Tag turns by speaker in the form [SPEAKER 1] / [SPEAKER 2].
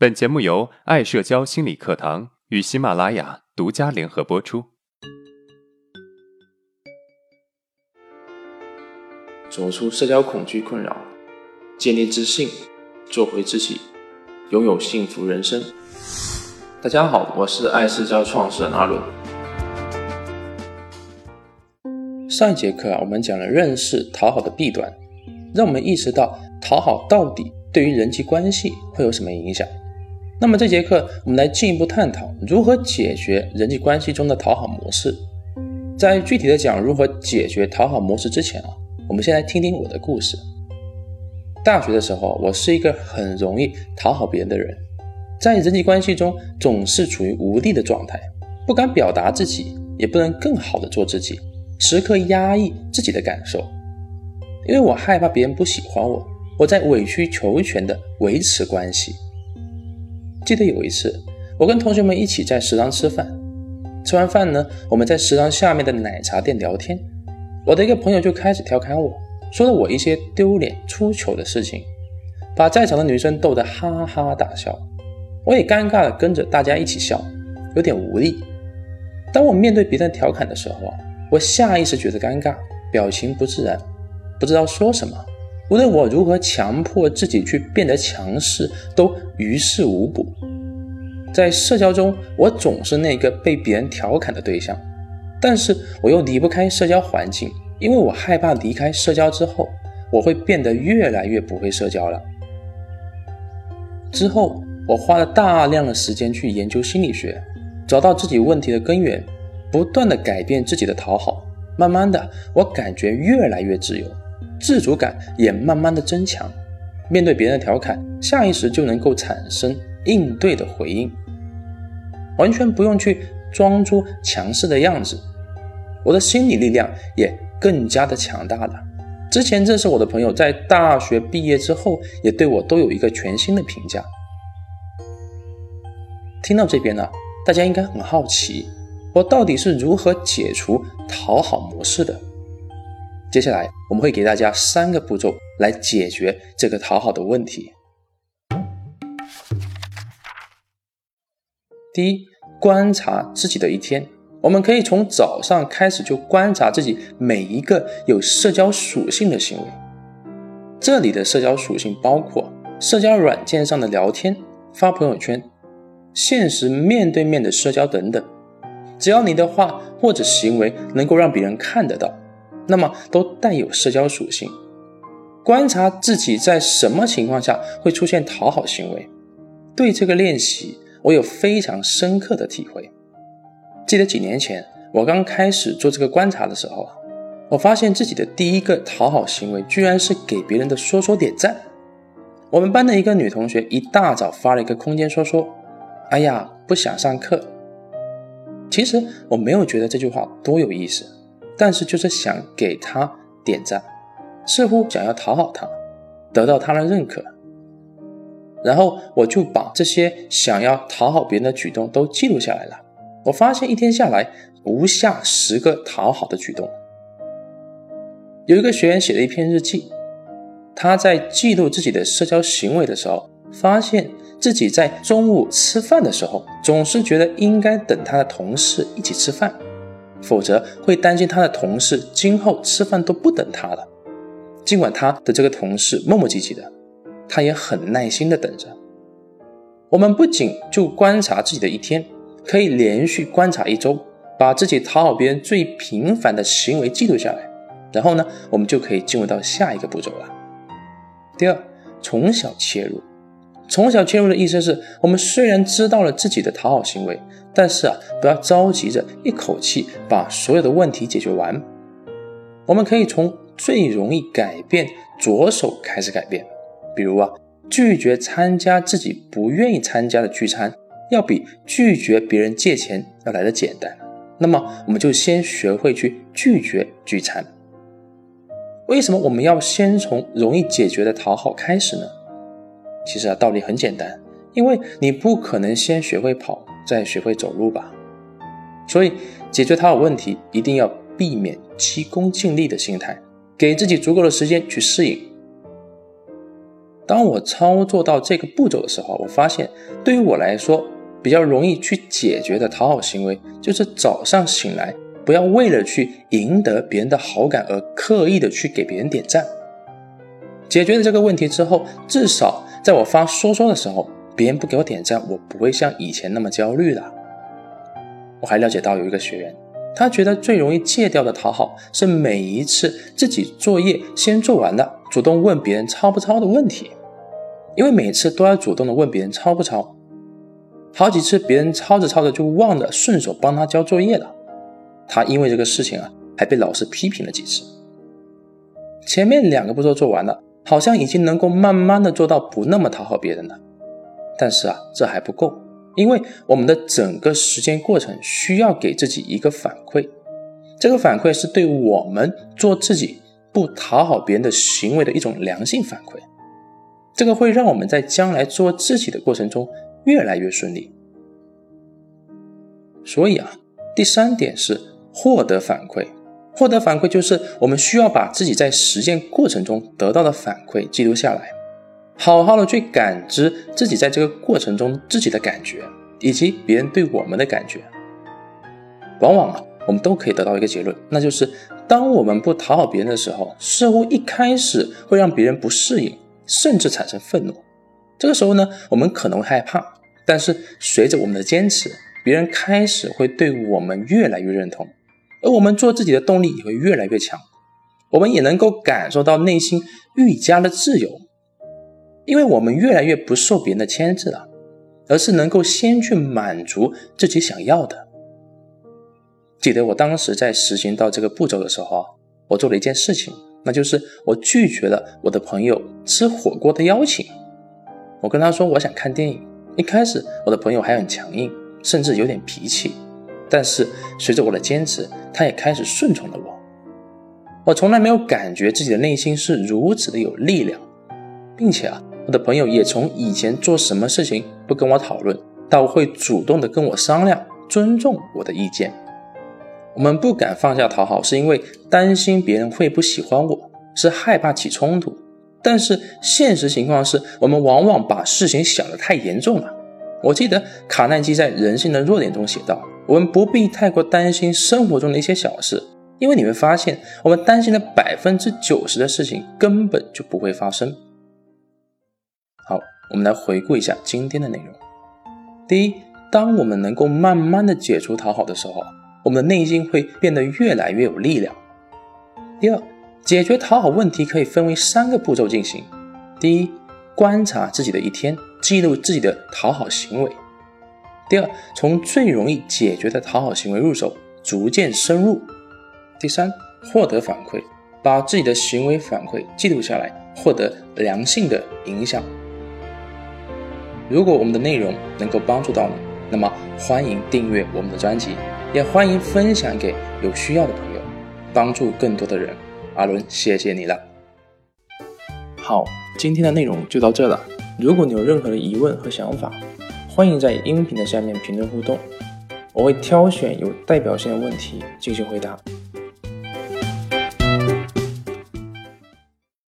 [SPEAKER 1] 本节目由爱社交心理课堂与喜马拉雅独家联合播出。
[SPEAKER 2] 走出社交恐惧困扰，建立自信，做回自己，拥有幸福人生。大家好，我是爱社交创始人阿伦。上一节课啊，我们讲了认识讨好的弊端，让我们意识到讨好到底对于人际关系会有什么影响。那么这节课我们来进一步探讨如何解决人际关系中的讨好模式。在具体的讲如何解决讨好模式之前啊，我们先来听听我的故事。大学的时候，我是一个很容易讨好别人的人，在人际关系中总是处于无力的状态，不敢表达自己，也不能更好的做自己，时刻压抑自己的感受，因为我害怕别人不喜欢我，我在委曲求全的维持关系。记得有一次，我跟同学们一起在食堂吃饭，吃完饭呢，我们在食堂下面的奶茶店聊天。我的一个朋友就开始调侃我，说了我一些丢脸出糗的事情，把在场的女生逗得哈哈大笑。我也尴尬的跟着大家一起笑，有点无力。当我面对别人调侃的时候啊，我下意识觉得尴尬，表情不自然，不知道说什么。无论我如何强迫自己去变得强势，都于事无补。在社交中，我总是那个被别人调侃的对象，但是我又离不开社交环境，因为我害怕离开社交之后，我会变得越来越不会社交了。之后，我花了大量的时间去研究心理学，找到自己问题的根源，不断的改变自己的讨好，慢慢的，我感觉越来越自由。自主感也慢慢的增强，面对别人的调侃，下意识就能够产生应对的回应，完全不用去装出强势的样子。我的心理力量也更加的强大了。之前认识我的朋友，在大学毕业之后，也对我都有一个全新的评价。听到这边呢，大家应该很好奇，我到底是如何解除讨好模式的？接下来我们会给大家三个步骤来解决这个讨好的问题。第一，观察自己的一天，我们可以从早上开始就观察自己每一个有社交属性的行为。这里的社交属性包括社交软件上的聊天、发朋友圈、现实面对面的社交等等。只要你的话或者行为能够让别人看得到。那么都带有社交属性。观察自己在什么情况下会出现讨好行为，对这个练习我有非常深刻的体会。记得几年前我刚开始做这个观察的时候啊，我发现自己的第一个讨好行为居然是给别人的说说点赞。我们班的一个女同学一大早发了一个空间说说：“哎呀，不想上课。”其实我没有觉得这句话多有意思。但是就是想给他点赞，似乎想要讨好他，得到他的认可。然后我就把这些想要讨好别人的举动都记录下来了。我发现一天下来，不下十个讨好的举动。有一个学员写了一篇日记，他在记录自己的社交行为的时候，发现自己在中午吃饭的时候，总是觉得应该等他的同事一起吃饭。否则会担心他的同事今后吃饭都不等他了。尽管他的这个同事磨磨唧唧的，他也很耐心的等着。我们不仅就观察自己的一天，可以连续观察一周，把自己讨好别人最频繁的行为记录下来。然后呢，我们就可以进入到下一个步骤了。第二，从小切入。从小切入的意思是我们虽然知道了自己的讨好行为，但是啊，不要着急着一口气把所有的问题解决完。我们可以从最容易改变着手开始改变。比如啊，拒绝参加自己不愿意参加的聚餐，要比拒绝别人借钱要来的简单。那么，我们就先学会去拒绝聚餐。为什么我们要先从容易解决的讨好开始呢？其实啊，道理很简单，因为你不可能先学会跑，再学会走路吧。所以，解决讨好问题，一定要避免急功近利的心态，给自己足够的时间去适应。当我操作到这个步骤的时候，我发现对于我来说比较容易去解决的讨好行为，就是早上醒来不要为了去赢得别人的好感而刻意的去给别人点赞。解决了这个问题之后，至少在我发说说的时候，别人不给我点赞，我不会像以前那么焦虑了。我还了解到有一个学员，他觉得最容易戒掉的讨好是每一次自己作业先做完了，主动问别人抄不抄的问题。因为每次都要主动的问别人抄不抄，好几次别人抄着抄着就忘了顺手帮他交作业了，他因为这个事情啊还被老师批评了几次。前面两个步骤做完了，好像已经能够慢慢的做到不那么讨好别人了，但是啊这还不够，因为我们的整个实践过程需要给自己一个反馈，这个反馈是对我们做自己不讨好别人的行为的一种良性反馈。这个会让我们在将来做自己的过程中越来越顺利。所以啊，第三点是获得反馈。获得反馈就是我们需要把自己在实践过程中得到的反馈记录下来，好好的去感知自己在这个过程中自己的感觉，以及别人对我们的感觉。往往啊，我们都可以得到一个结论，那就是当我们不讨好别人的时候，似乎一开始会让别人不适应。甚至产生愤怒，这个时候呢，我们可能会害怕，但是随着我们的坚持，别人开始会对我们越来越认同，而我们做自己的动力也会越来越强，我们也能够感受到内心愈加的自由，因为我们越来越不受别人的牵制了，而是能够先去满足自己想要的。记得我当时在实行到这个步骤的时候，我做了一件事情。那就是我拒绝了我的朋友吃火锅的邀请。我跟他说我想看电影。一开始我的朋友还很强硬，甚至有点脾气。但是随着我的坚持，他也开始顺从了我。我从来没有感觉自己的内心是如此的有力量，并且啊，我的朋友也从以前做什么事情不跟我讨论，到会主动的跟我商量，尊重我的意见。我们不敢放下讨好，是因为担心别人会不喜欢我，是害怕起冲突。但是现实情况是我们往往把事情想得太严重了。我记得卡耐基在《人性的弱点》中写道：“我们不必太过担心生活中的一些小事，因为你会发现，我们担心的百分之九十的事情根本就不会发生。”好，我们来回顾一下今天的内容。第一，当我们能够慢慢的解除讨好的时候。我们的内心会变得越来越有力量。第二，解决讨好问题可以分为三个步骤进行：第一，观察自己的一天，记录自己的讨好行为；第二，从最容易解决的讨好行为入手，逐渐深入；第三，获得反馈，把自己的行为反馈记录下来，获得良性的影响。如果我们的内容能够帮助到你，那么欢迎订阅我们的专辑。也欢迎分享给有需要的朋友，帮助更多的人。阿伦，谢谢你了。好，今天的内容就到这了。如果你有任何的疑问和想法，欢迎在音频的下面评论互动，我会挑选有代表性的问题进行回答。